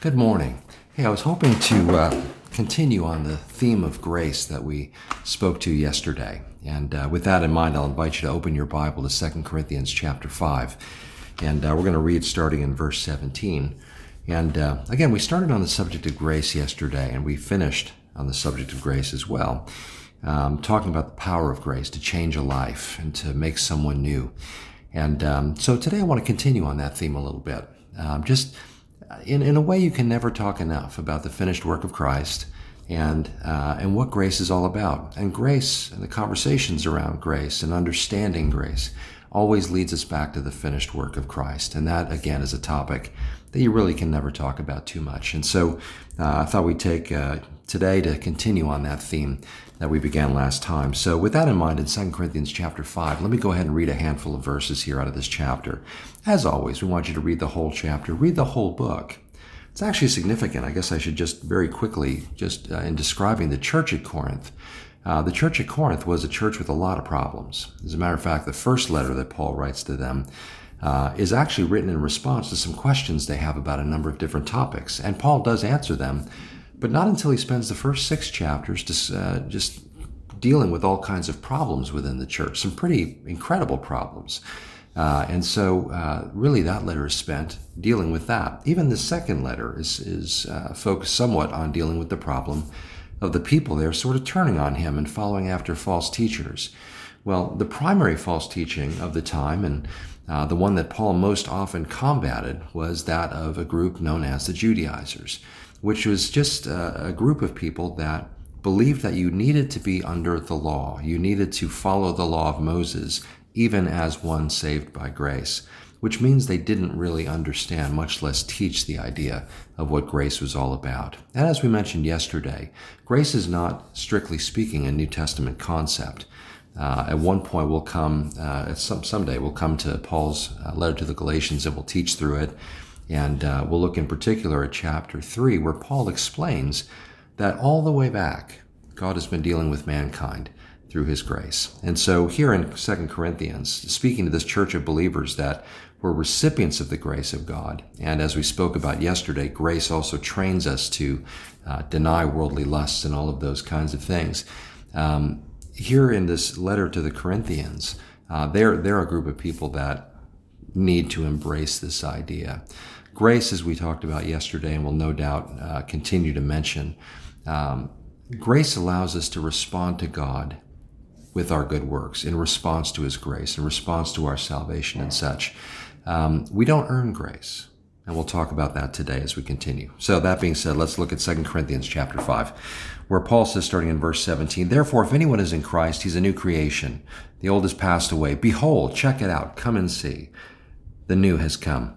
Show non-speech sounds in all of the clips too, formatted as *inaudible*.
Good morning. Hey, I was hoping to uh, continue on the theme of grace that we spoke to yesterday. And uh, with that in mind, I'll invite you to open your Bible to 2 Corinthians chapter 5. And uh, we're going to read starting in verse 17. And uh, again, we started on the subject of grace yesterday, and we finished on the subject of grace as well, um, talking about the power of grace to change a life and to make someone new. And um, so today I want to continue on that theme a little bit. Um, just in, in a way, you can never talk enough about the finished work of Christ and uh, and what grace is all about. And grace and the conversations around grace and understanding grace always leads us back to the finished work of Christ. And that again is a topic that you really can never talk about too much. And so uh, I thought we'd take uh, today to continue on that theme that we began last time. So with that in mind, in 2 Corinthians chapter 5, let me go ahead and read a handful of verses here out of this chapter. As always, we want you to read the whole chapter, read the whole book. It's actually significant. I guess I should just very quickly, just uh, in describing the church at Corinth, uh, the church at Corinth was a church with a lot of problems. As a matter of fact, the first letter that Paul writes to them uh, is actually written in response to some questions they have about a number of different topics. And Paul does answer them, but not until he spends the first six chapters just, uh, just dealing with all kinds of problems within the church, some pretty incredible problems. Uh, and so, uh, really, that letter is spent dealing with that. Even the second letter is, is uh, focused somewhat on dealing with the problem of the people there sort of turning on him and following after false teachers. Well, the primary false teaching of the time, and uh, the one that Paul most often combated, was that of a group known as the Judaizers, which was just a, a group of people that believed that you needed to be under the law. You needed to follow the law of Moses, even as one saved by grace, which means they didn't really understand, much less teach the idea of what grace was all about. And as we mentioned yesterday, grace is not, strictly speaking, a New Testament concept. Uh, at one point, we'll come, uh, some, someday, we'll come to Paul's uh, letter to the Galatians and we'll teach through it. And uh, we'll look in particular at chapter 3, where Paul explains that all the way back, God has been dealing with mankind through his grace. And so here in 2 Corinthians, speaking to this church of believers that were recipients of the grace of God, and as we spoke about yesterday, grace also trains us to uh, deny worldly lusts and all of those kinds of things. Um, here in this letter to the Corinthians, uh, they're, they're a group of people that need to embrace this idea. Grace, as we talked about yesterday, and will no doubt uh, continue to mention, um, grace allows us to respond to God with our good works in response to His grace, in response to our salvation and such. Um, we don't earn grace. And we'll talk about that today as we continue. So that being said, let's look at 2 Corinthians chapter 5, where Paul says, starting in verse 17, Therefore, if anyone is in Christ, he's a new creation. The old has passed away. Behold, check it out. Come and see. The new has come.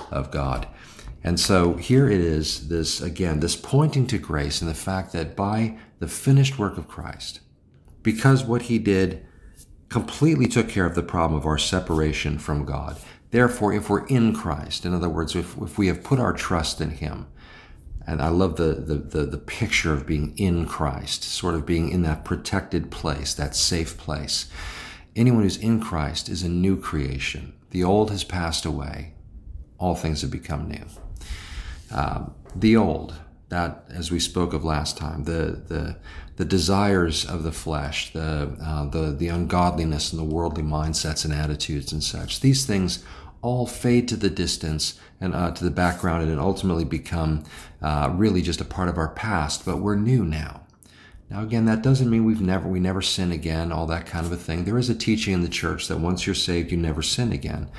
of God. And so here it is, this again, this pointing to grace and the fact that by the finished work of Christ, because what he did completely took care of the problem of our separation from God. Therefore, if we're in Christ, in other words, if, if we have put our trust in him, and I love the, the, the, the picture of being in Christ, sort of being in that protected place, that safe place. Anyone who's in Christ is a new creation. The old has passed away. All things have become new. Uh, the old, that as we spoke of last time, the the the desires of the flesh, the uh, the the ungodliness and the worldly mindsets and attitudes and such. These things all fade to the distance and uh, to the background and ultimately become uh, really just a part of our past. But we're new now. Now again, that doesn't mean we've never we never sin again, all that kind of a thing. There is a teaching in the church that once you're saved, you never sin again.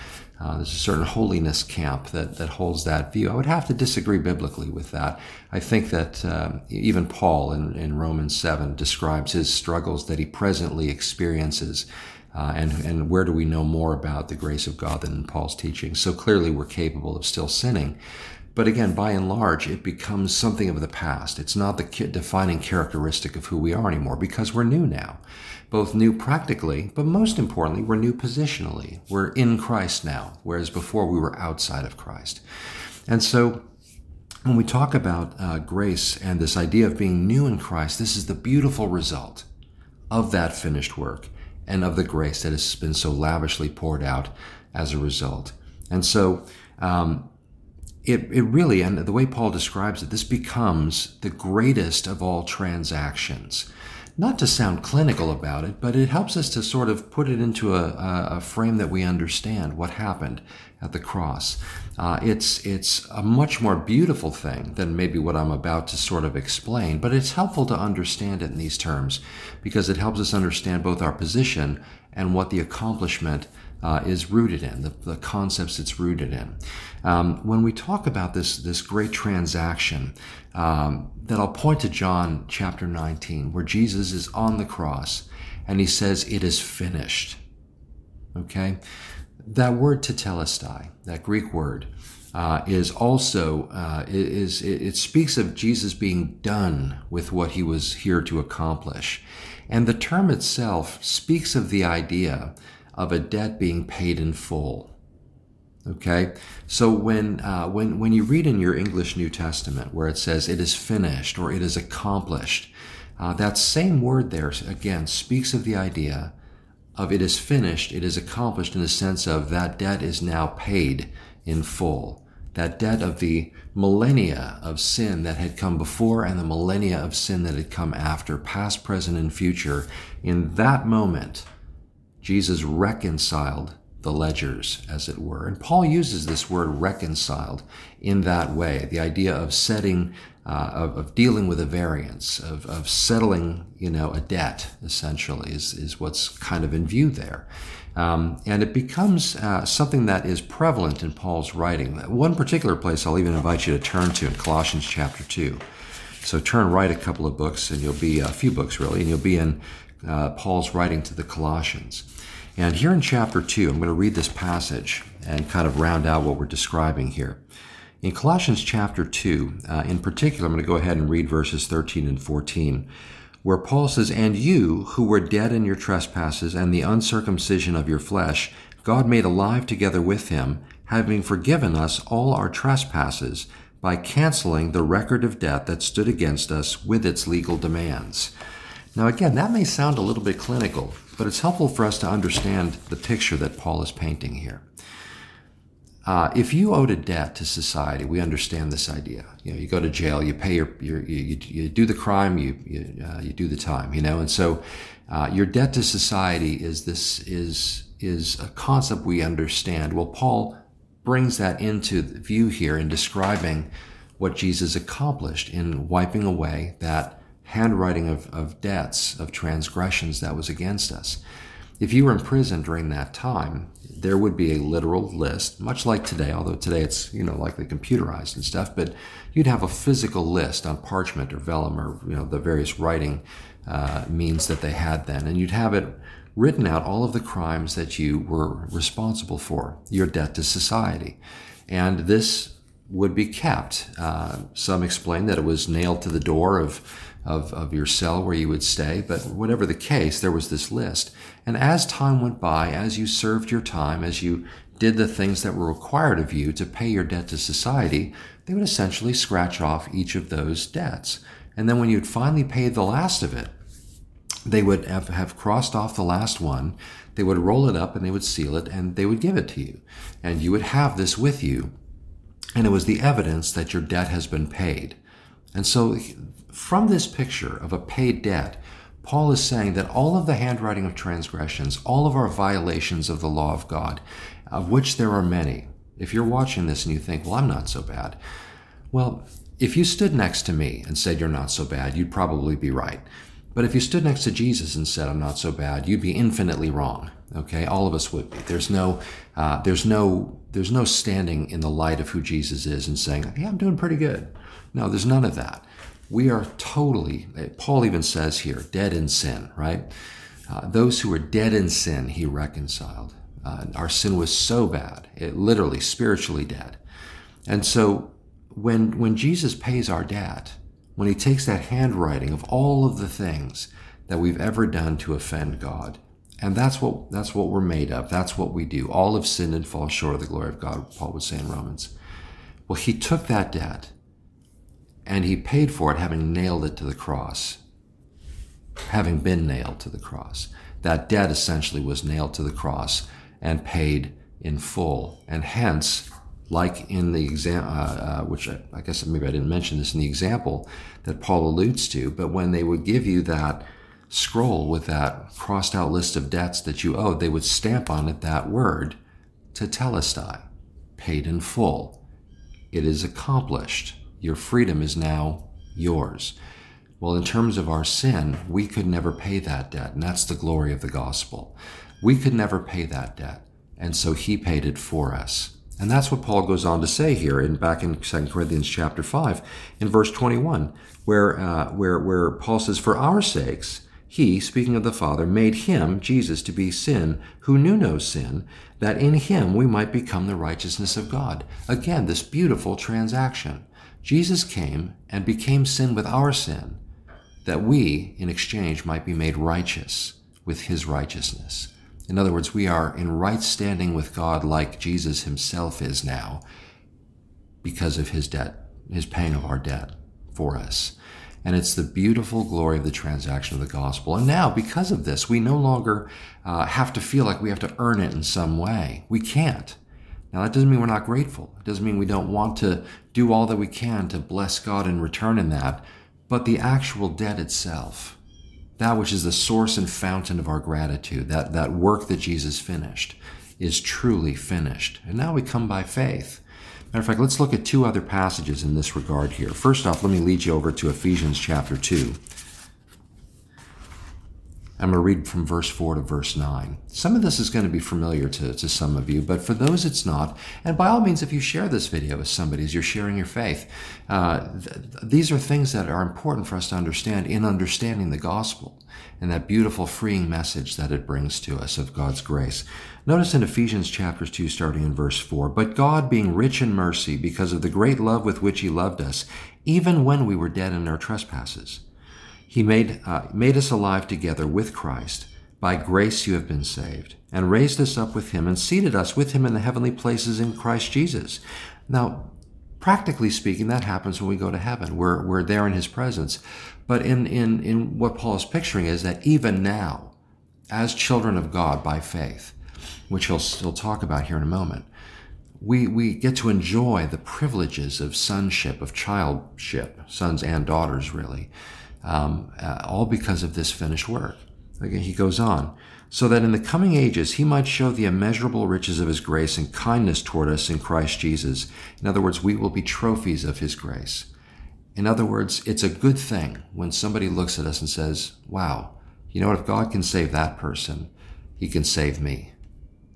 Uh, there's a certain holiness camp that, that holds that view. I would have to disagree biblically with that. I think that um, even Paul in, in Romans 7 describes his struggles that he presently experiences. Uh, and, and where do we know more about the grace of God than in Paul's teaching? So clearly we're capable of still sinning. But again, by and large, it becomes something of the past. It's not the defining characteristic of who we are anymore because we're new now. Both new practically, but most importantly, we're new positionally. We're in Christ now, whereas before we were outside of Christ. And so when we talk about uh, grace and this idea of being new in Christ, this is the beautiful result of that finished work and of the grace that has been so lavishly poured out as a result. And so, um, it, it really, and the way Paul describes it, this becomes the greatest of all transactions. Not to sound clinical about it, but it helps us to sort of put it into a, a frame that we understand what happened at the cross. Uh, it's it's a much more beautiful thing than maybe what I'm about to sort of explain, but it's helpful to understand it in these terms because it helps us understand both our position and what the accomplishment uh, is rooted in, the, the, concepts it's rooted in. Um, when we talk about this, this great transaction, um, that I'll point to John chapter 19, where Jesus is on the cross and he says, It is finished. Okay? That word tetelestai, that Greek word, uh, is also uh, is it, it, speaks of Jesus being done with what he was here to accomplish, and the term itself speaks of the idea of a debt being paid in full. Okay, so when uh, when when you read in your English New Testament where it says it is finished or it is accomplished, uh, that same word there again speaks of the idea of it is finished, it is accomplished in the sense of that debt is now paid in full. That debt of the millennia of sin that had come before and the millennia of sin that had come after, past, present, and future, in that moment, Jesus reconciled the ledgers, as it were. And Paul uses this word reconciled in that way, the idea of setting, uh, of, of, dealing with a variance, of, of settling, you know, a debt, essentially, is, is what's kind of in view there. Um, and it becomes uh, something that is prevalent in Paul's writing. One particular place I'll even invite you to turn to in Colossians chapter 2. So turn right a couple of books, and you'll be a few books really, and you'll be in uh, Paul's writing to the Colossians. And here in chapter 2, I'm going to read this passage and kind of round out what we're describing here. In Colossians chapter 2, uh, in particular, I'm going to go ahead and read verses 13 and 14, where Paul says, And you, who were dead in your trespasses and the uncircumcision of your flesh, God made alive together with him, having forgiven us all our trespasses by canceling the record of debt that stood against us with its legal demands. Now, again, that may sound a little bit clinical, but it's helpful for us to understand the picture that Paul is painting here. Uh, if you owed a debt to society, we understand this idea. You know, you go to jail, you pay your, your you, you, do the crime, you you, uh, you, do the time. You know, and so uh, your debt to society is this is is a concept we understand. Well, Paul brings that into view here in describing what Jesus accomplished in wiping away that handwriting of, of debts, of transgressions that was against us. If you were in prison during that time, there would be a literal list, much like today, although today it's, you know, likely computerized and stuff, but you'd have a physical list on parchment or vellum or, you know, the various writing uh, means that they had then. And you'd have it written out all of the crimes that you were responsible for, your debt to society. And this would be kept. Uh, some explain that it was nailed to the door of of, of your cell where you would stay, but whatever the case, there was this list. And as time went by, as you served your time, as you did the things that were required of you to pay your debt to society, they would essentially scratch off each of those debts. And then when you'd finally paid the last of it, they would have, have crossed off the last one, they would roll it up and they would seal it and they would give it to you. And you would have this with you. And it was the evidence that your debt has been paid. And so from this picture of a paid debt, Paul is saying that all of the handwriting of transgressions, all of our violations of the law of God, of which there are many, if you're watching this and you think, well, I'm not so bad, well, if you stood next to me and said you're not so bad, you'd probably be right. But if you stood next to Jesus and said I'm not so bad, you'd be infinitely wrong. Okay, all of us would be. There's no, uh, there's no, there's no standing in the light of who Jesus is and saying, yeah, I'm doing pretty good. No, there's none of that we are totally, Paul even says here, dead in sin, right? Uh, those who were dead in sin, he reconciled. Uh, our sin was so bad, it literally, spiritually dead. And so when, when Jesus pays our debt, when he takes that handwriting of all of the things that we've ever done to offend God, and that's what that's what we're made of. That's what we do. All have sinned and fall short of the glory of God, Paul would say in Romans. Well, he took that debt and he paid for it having nailed it to the cross. Having been nailed to the cross. That debt essentially was nailed to the cross and paid in full. And hence, like in the example, uh, uh, which I, I guess maybe I didn't mention this in the example that Paul alludes to, but when they would give you that scroll with that crossed out list of debts that you owed, they would stamp on it that word, tetelestai, paid in full. It is accomplished. Your freedom is now yours. Well, in terms of our sin, we could never pay that debt, and that's the glory of the gospel. We could never pay that debt, and so he paid it for us. And that's what Paul goes on to say here in back in 2 Corinthians chapter 5 in verse 21, where, uh, where, where Paul says, For our sakes, he, speaking of the Father, made him, Jesus, to be sin, who knew no sin, that in him we might become the righteousness of God. Again, this beautiful transaction. Jesus came and became sin with our sin, that we, in exchange, might be made righteous with his righteousness. In other words, we are in right standing with God like Jesus himself is now because of his debt, his paying of our debt for us. And it's the beautiful glory of the transaction of the gospel. And now, because of this, we no longer uh, have to feel like we have to earn it in some way. We can't. Now, that doesn't mean we're not grateful. It doesn't mean we don't want to do all that we can to bless God in return in that. But the actual debt itself, that which is the source and fountain of our gratitude, that, that work that Jesus finished, is truly finished. And now we come by faith. Matter of fact, let's look at two other passages in this regard here. First off, let me lead you over to Ephesians chapter 2. I'm going to read from verse 4 to verse 9. Some of this is going to be familiar to, to some of you, but for those it's not, and by all means, if you share this video with somebody as you're sharing your faith, uh, th- these are things that are important for us to understand in understanding the gospel and that beautiful freeing message that it brings to us of God's grace. Notice in Ephesians chapter 2, starting in verse 4, But God, being rich in mercy, because of the great love with which he loved us, even when we were dead in our trespasses, he made, uh, made us alive together with Christ. By grace you have been saved, and raised us up with him, and seated us with him in the heavenly places in Christ Jesus. Now, practically speaking, that happens when we go to heaven. We're, we're there in his presence. But in, in, in what Paul is picturing is that even now, as children of God by faith, which he'll still talk about here in a moment, we, we get to enjoy the privileges of sonship, of childship, sons and daughters, really um, uh, all because of this finished work. Again, he goes on, so that in the coming ages he might show the immeasurable riches of his grace and kindness toward us in Christ Jesus. In other words, we will be trophies of his grace. In other words, it's a good thing when somebody looks at us and says, wow, you know what? If God can save that person, he can save me.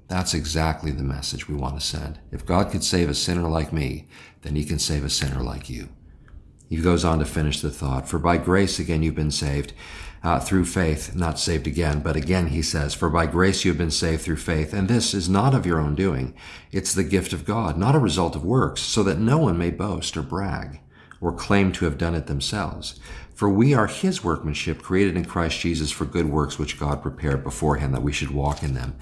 That's exactly the message we want to send. If God could save a sinner like me, then he can save a sinner like you. He goes on to finish the thought. For by grace again you've been saved uh, through faith, not saved again, but again he says, For by grace you have been saved through faith, and this is not of your own doing. It's the gift of God, not a result of works, so that no one may boast or brag or claim to have done it themselves. For we are his workmanship, created in Christ Jesus for good works which God prepared beforehand that we should walk in them.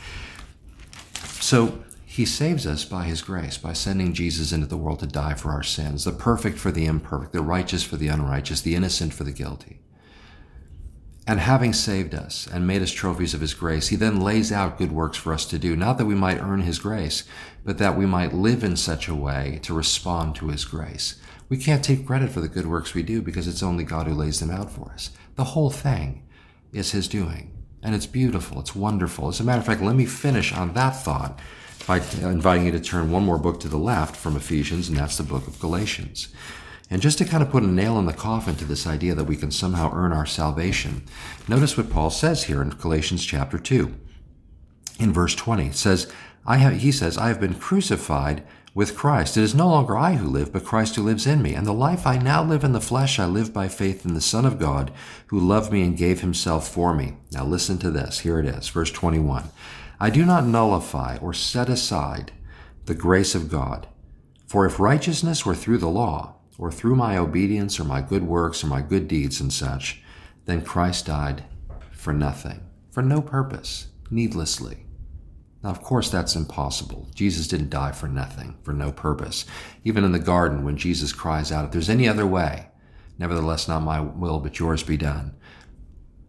So he saves us by His grace, by sending Jesus into the world to die for our sins, the perfect for the imperfect, the righteous for the unrighteous, the innocent for the guilty. And having saved us and made us trophies of His grace, He then lays out good works for us to do, not that we might earn His grace, but that we might live in such a way to respond to His grace. We can't take credit for the good works we do because it's only God who lays them out for us. The whole thing is His doing. And it's beautiful. It's wonderful. As a matter of fact, let me finish on that thought by inviting you to turn one more book to the left from Ephesians, and that's the book of Galatians. And just to kind of put a nail in the coffin to this idea that we can somehow earn our salvation, notice what Paul says here in Galatians chapter 2. In verse 20, it says, I have, he says, I have been crucified with Christ. It is no longer I who live, but Christ who lives in me. And the life I now live in the flesh, I live by faith in the Son of God, who loved me and gave himself for me. Now listen to this. Here it is, verse 21. I do not nullify or set aside the grace of God. For if righteousness were through the law, or through my obedience, or my good works, or my good deeds and such, then Christ died for nothing, for no purpose, needlessly. Now, of course, that's impossible. Jesus didn't die for nothing, for no purpose. Even in the garden, when Jesus cries out, If there's any other way, nevertheless, not my will, but yours be done.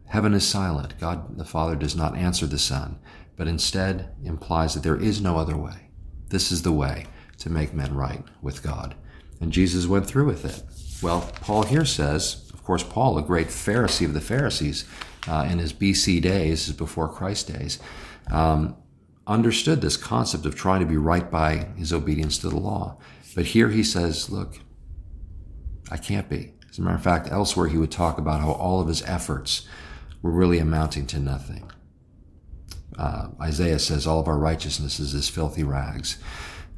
Heaven is silent. God the Father does not answer the Son, but instead implies that there is no other way. This is the way to make men right with God. And Jesus went through with it. Well, Paul here says, of course, Paul, a great Pharisee of the Pharisees uh, in his BC days, before Christ days, um, understood this concept of trying to be right by his obedience to the law. But here he says, look, I can't be. As a matter of fact, elsewhere he would talk about how all of his efforts were really amounting to nothing. Uh, Isaiah says all of our righteousness is as filthy rags.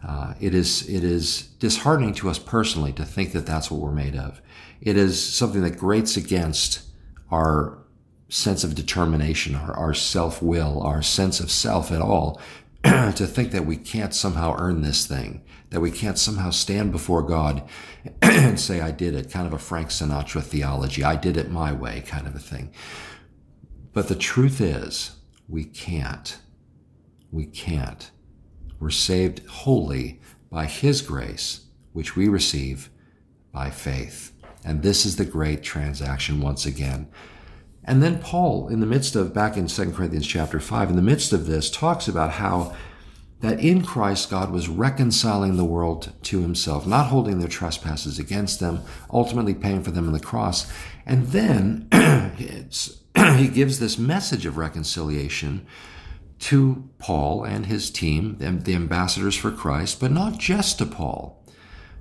Uh, it is it is disheartening to us personally to think that that's what we're made of. It is something that grates against our sense of determination, our, our self will, our sense of self at all, *clears throat* to think that we can't somehow earn this thing, that we can't somehow stand before God *clears throat* and say, I did it, kind of a Frank Sinatra theology, I did it my way, kind of a thing. But the truth is, we can't. We can't. We're saved wholly by His grace, which we receive by faith. And this is the great transaction once again. And then Paul, in the midst of, back in 2 Corinthians chapter 5, in the midst of this, talks about how that in Christ God was reconciling the world to himself, not holding their trespasses against them, ultimately paying for them on the cross. And then *clears throat* *clears throat* he gives this message of reconciliation to Paul and his team, the ambassadors for Christ, but not just to Paul.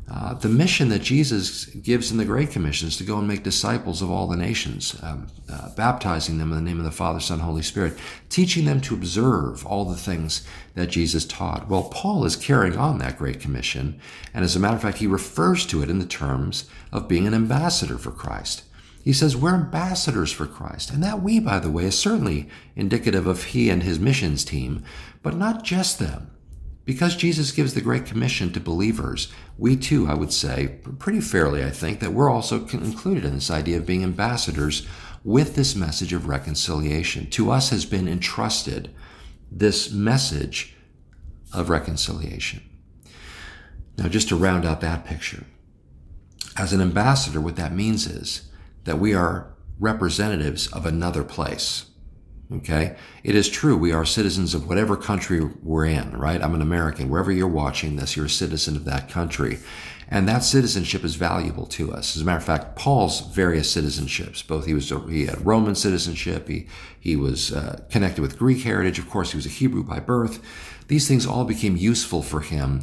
Uh, the mission that Jesus gives in the Great Commission is to go and make disciples of all the nations, um, uh, baptizing them in the name of the Father, Son, Holy Spirit, teaching them to observe all the things that Jesus taught. Well, Paul is carrying on that Great Commission, and as a matter of fact, he refers to it in the terms of being an ambassador for Christ. He says, We're ambassadors for Christ. And that we, by the way, is certainly indicative of he and his missions team, but not just them. Because Jesus gives the Great Commission to believers, we too, I would say, pretty fairly, I think, that we're also included in this idea of being ambassadors with this message of reconciliation. To us has been entrusted this message of reconciliation. Now, just to round out that picture, as an ambassador, what that means is that we are representatives of another place. Okay. It is true. We are citizens of whatever country we're in, right? I'm an American. Wherever you're watching this, you're a citizen of that country. And that citizenship is valuable to us. As a matter of fact, Paul's various citizenships, both he was, he had Roman citizenship. He, he was uh, connected with Greek heritage. Of course, he was a Hebrew by birth. These things all became useful for him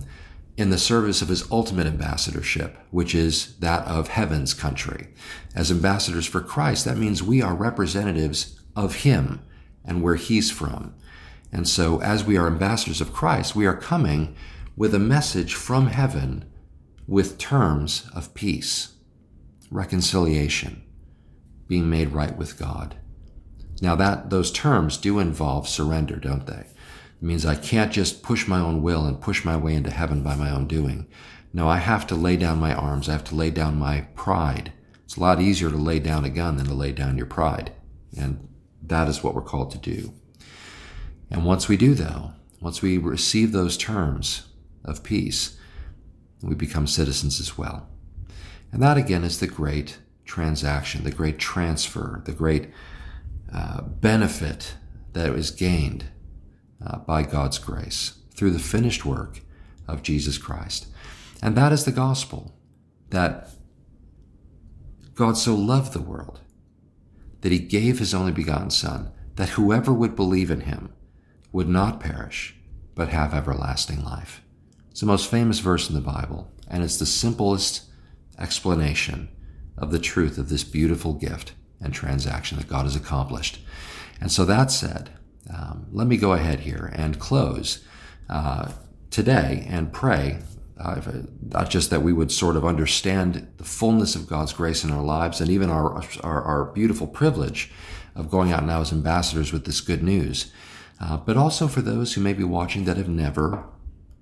in the service of his ultimate ambassadorship, which is that of heaven's country. As ambassadors for Christ, that means we are representatives of him and where he's from. And so, as we are ambassadors of Christ, we are coming with a message from heaven with terms of peace, reconciliation, being made right with God. Now that those terms do involve surrender, don't they? It means I can't just push my own will and push my way into heaven by my own doing. No, I have to lay down my arms. I have to lay down my pride. It's a lot easier to lay down a gun than to lay down your pride. And that is what we're called to do. And once we do, though, once we receive those terms of peace, we become citizens as well. And that again is the great transaction, the great transfer, the great uh, benefit that is gained uh, by God's grace through the finished work of Jesus Christ. And that is the gospel that God so loved the world that he gave his only begotten Son, that whoever would believe in him would not perish, but have everlasting life. It's the most famous verse in the Bible, and it's the simplest explanation of the truth of this beautiful gift and transaction that God has accomplished. And so that said, um, let me go ahead here and close uh, today and pray uh, not just that we would sort of understand the fullness of God's grace in our lives and even our, our, our beautiful privilege of going out now as ambassadors with this good news, uh, but also for those who may be watching that have never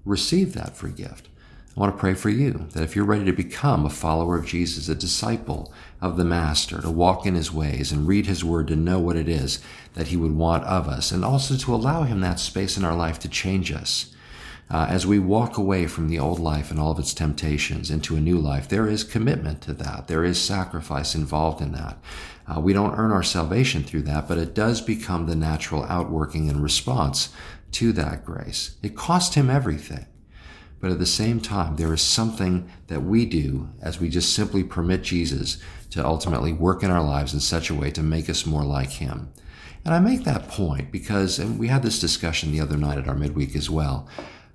received that free gift. I want to pray for you that if you're ready to become a follower of Jesus, a disciple of the Master, to walk in his ways and read his word to know what it is that he would want of us, and also to allow him that space in our life to change us. Uh, as we walk away from the old life and all of its temptations into a new life, there is commitment to that. There is sacrifice involved in that. Uh, we don't earn our salvation through that, but it does become the natural outworking and response to that grace. It cost him everything. But at the same time, there is something that we do as we just simply permit Jesus to ultimately work in our lives in such a way to make us more like him. And I make that point because, and we had this discussion the other night at our midweek as well.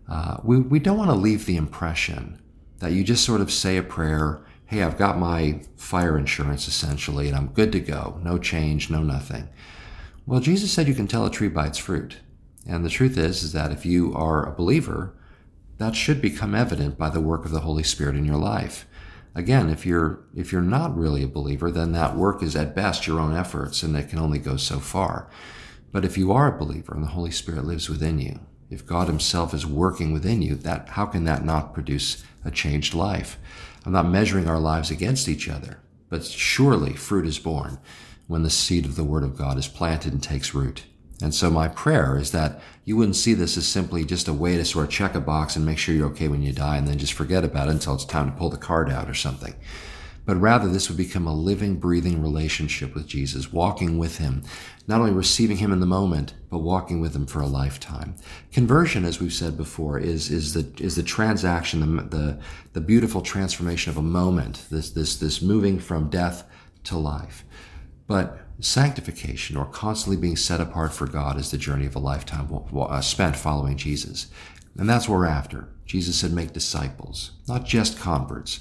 Uh, we, we don't want to leave the impression that you just sort of say a prayer, hey, I've got my fire insurance essentially, and I'm good to go. No change, no nothing. Well, Jesus said you can tell a tree by its fruit. And the truth is, is that if you are a believer, that should become evident by the work of the Holy Spirit in your life. Again, if you're if you're not really a believer, then that work is at best your own efforts and it can only go so far. But if you are a believer and the Holy Spirit lives within you, if God himself is working within you, that how can that not produce a changed life? I'm not measuring our lives against each other, but surely fruit is born when the seed of the word of God is planted and takes root. And so my prayer is that you wouldn't see this as simply just a way to sort of check a box and make sure you're okay when you die and then just forget about it until it's time to pull the card out or something. But rather, this would become a living, breathing relationship with Jesus, walking with Him, not only receiving Him in the moment, but walking with Him for a lifetime. Conversion, as we've said before, is, is the, is the transaction, the, the, the beautiful transformation of a moment, this, this, this moving from death to life. But sanctification or constantly being set apart for God is the journey of a lifetime uh, spent following Jesus. And that's what we're after. Jesus said, make disciples, not just converts,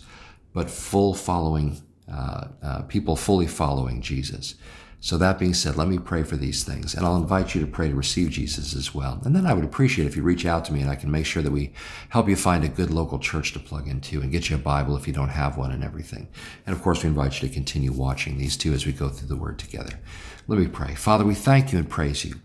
but full following, uh, uh, people fully following Jesus. So that being said, let me pray for these things. And I'll invite you to pray to receive Jesus as well. And then I would appreciate if you reach out to me and I can make sure that we help you find a good local church to plug into and get you a Bible if you don't have one and everything. And of course, we invite you to continue watching these two as we go through the word together. Let me pray. Father, we thank you and praise you.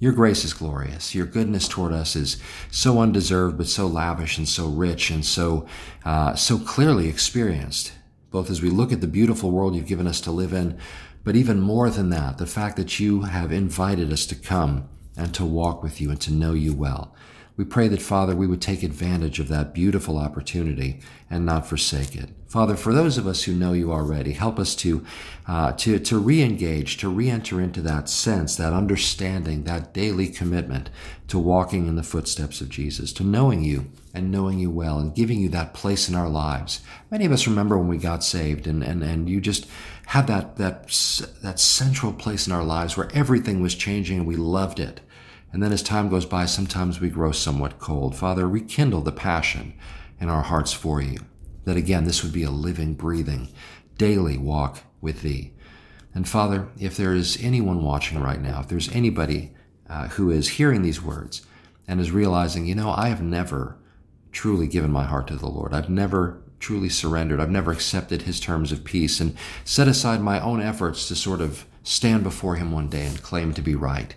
Your grace is glorious. Your goodness toward us is so undeserved, but so lavish and so rich and so, uh, so clearly experienced, both as we look at the beautiful world you've given us to live in, but even more than that, the fact that you have invited us to come and to walk with you and to know you well. We pray that, Father, we would take advantage of that beautiful opportunity and not forsake it. Father, for those of us who know you already, help us to, uh, to, to re-engage, to re-enter into that sense, that understanding, that daily commitment to walking in the footsteps of Jesus, to knowing you and knowing you well and giving you that place in our lives. Many of us remember when we got saved and, and, and you just had that, that, that central place in our lives where everything was changing and we loved it. And then as time goes by, sometimes we grow somewhat cold. Father, rekindle the passion in our hearts for you. That again, this would be a living, breathing, daily walk with thee. And Father, if there is anyone watching right now, if there's anybody uh, who is hearing these words and is realizing, you know, I have never truly given my heart to the Lord. I've never truly surrendered. I've never accepted his terms of peace and set aside my own efforts to sort of stand before him one day and claim to be right.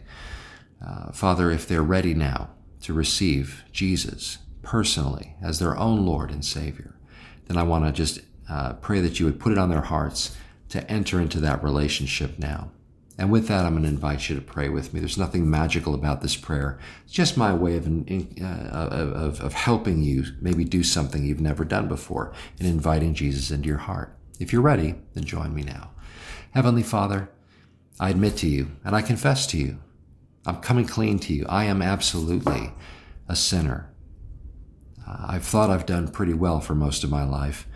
Uh, Father, if they're ready now to receive Jesus personally as their own Lord and Savior, then I want to just uh, pray that you would put it on their hearts to enter into that relationship now. And with that, I'm going to invite you to pray with me. There's nothing magical about this prayer. It's just my way of, uh, of, of helping you maybe do something you've never done before and inviting Jesus into your heart. If you're ready, then join me now. Heavenly Father, I admit to you and I confess to you I'm coming clean to you. I am absolutely a sinner. Uh, I've thought I've done pretty well for most of my life,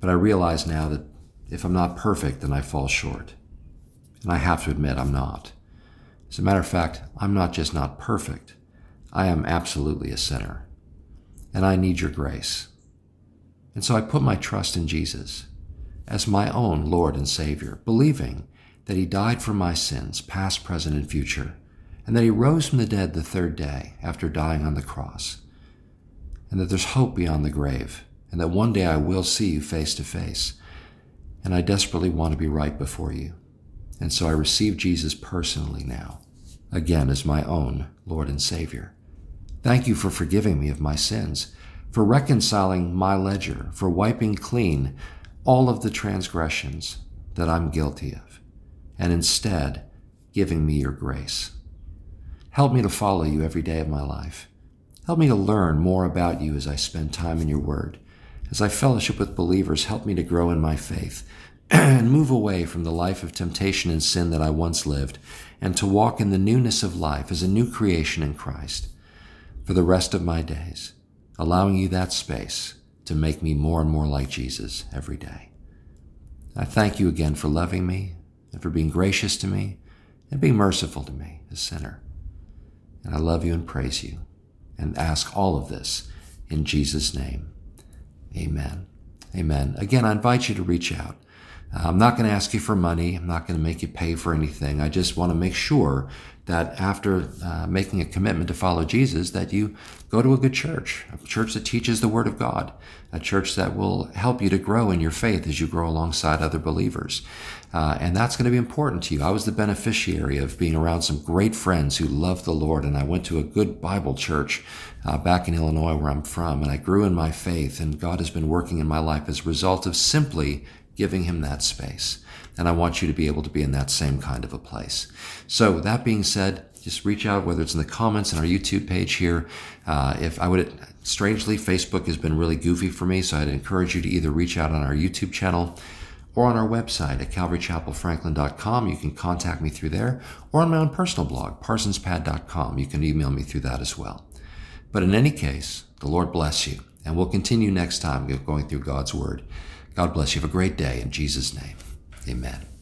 but I realize now that if I'm not perfect, then I fall short. And I have to admit I'm not. As a matter of fact, I'm not just not perfect. I am absolutely a sinner. And I need your grace. And so I put my trust in Jesus as my own Lord and Savior, believing that He died for my sins, past, present, and future and that he rose from the dead the third day after dying on the cross, and that there's hope beyond the grave, and that one day I will see you face to face, and I desperately want to be right before you. And so I receive Jesus personally now, again as my own Lord and Savior. Thank you for forgiving me of my sins, for reconciling my ledger, for wiping clean all of the transgressions that I'm guilty of, and instead giving me your grace. Help me to follow you every day of my life. Help me to learn more about you as I spend time in your word. As I fellowship with believers, help me to grow in my faith *clears throat* and move away from the life of temptation and sin that I once lived and to walk in the newness of life as a new creation in Christ for the rest of my days, allowing you that space to make me more and more like Jesus every day. I thank you again for loving me and for being gracious to me and being merciful to me, a sinner. And I love you and praise you and ask all of this in Jesus' name. Amen. Amen. Again, I invite you to reach out. Uh, I'm not going to ask you for money. I'm not going to make you pay for anything. I just want to make sure that after uh, making a commitment to follow Jesus, that you go to a good church, a church that teaches the Word of God, a church that will help you to grow in your faith as you grow alongside other believers. Uh, and that's going to be important to you. I was the beneficiary of being around some great friends who loved the Lord, and I went to a good Bible church uh, back in Illinois, where I'm from, and I grew in my faith, and God has been working in my life as a result of simply giving Him that space. And I want you to be able to be in that same kind of a place. So that being said, just reach out, whether it's in the comments on our YouTube page here. Uh, if I would, strangely, Facebook has been really goofy for me, so I'd encourage you to either reach out on our YouTube channel or on our website at calvarychapelfranklin.com. You can contact me through there, or on my own personal blog, parsonspad.com. You can email me through that as well. But in any case, the Lord bless you, and we'll continue next time going through God's Word. God bless you. Have a great day in Jesus' name. Amen.